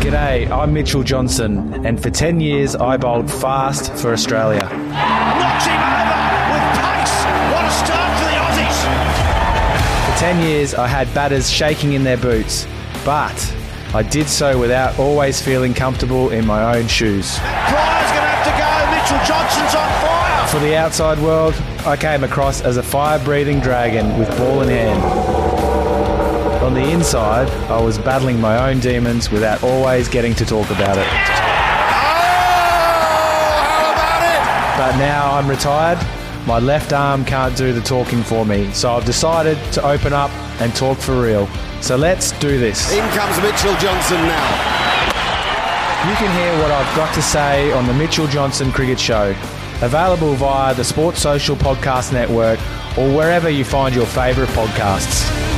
G'day, I'm Mitchell Johnson, and for 10 years I bowled fast for Australia. Knocks him over with pace. What a start for the Aussies. For 10 years I had batters shaking in their boots, but I did so without always feeling comfortable in my own shoes. Prior's going to have to go. Mitchell Johnson's on fire. For the outside world, I came across as a fire breathing dragon with ball in hand. On the inside, I was battling my own demons without always getting to talk about it. But now I'm retired. My left arm can't do the talking for me, so I've decided to open up and talk for real. So let's do this. In comes Mitchell Johnson now. You can hear what I've got to say on the Mitchell Johnson Cricket Show. Available via the Sports Social Podcast Network or wherever you find your favourite podcasts.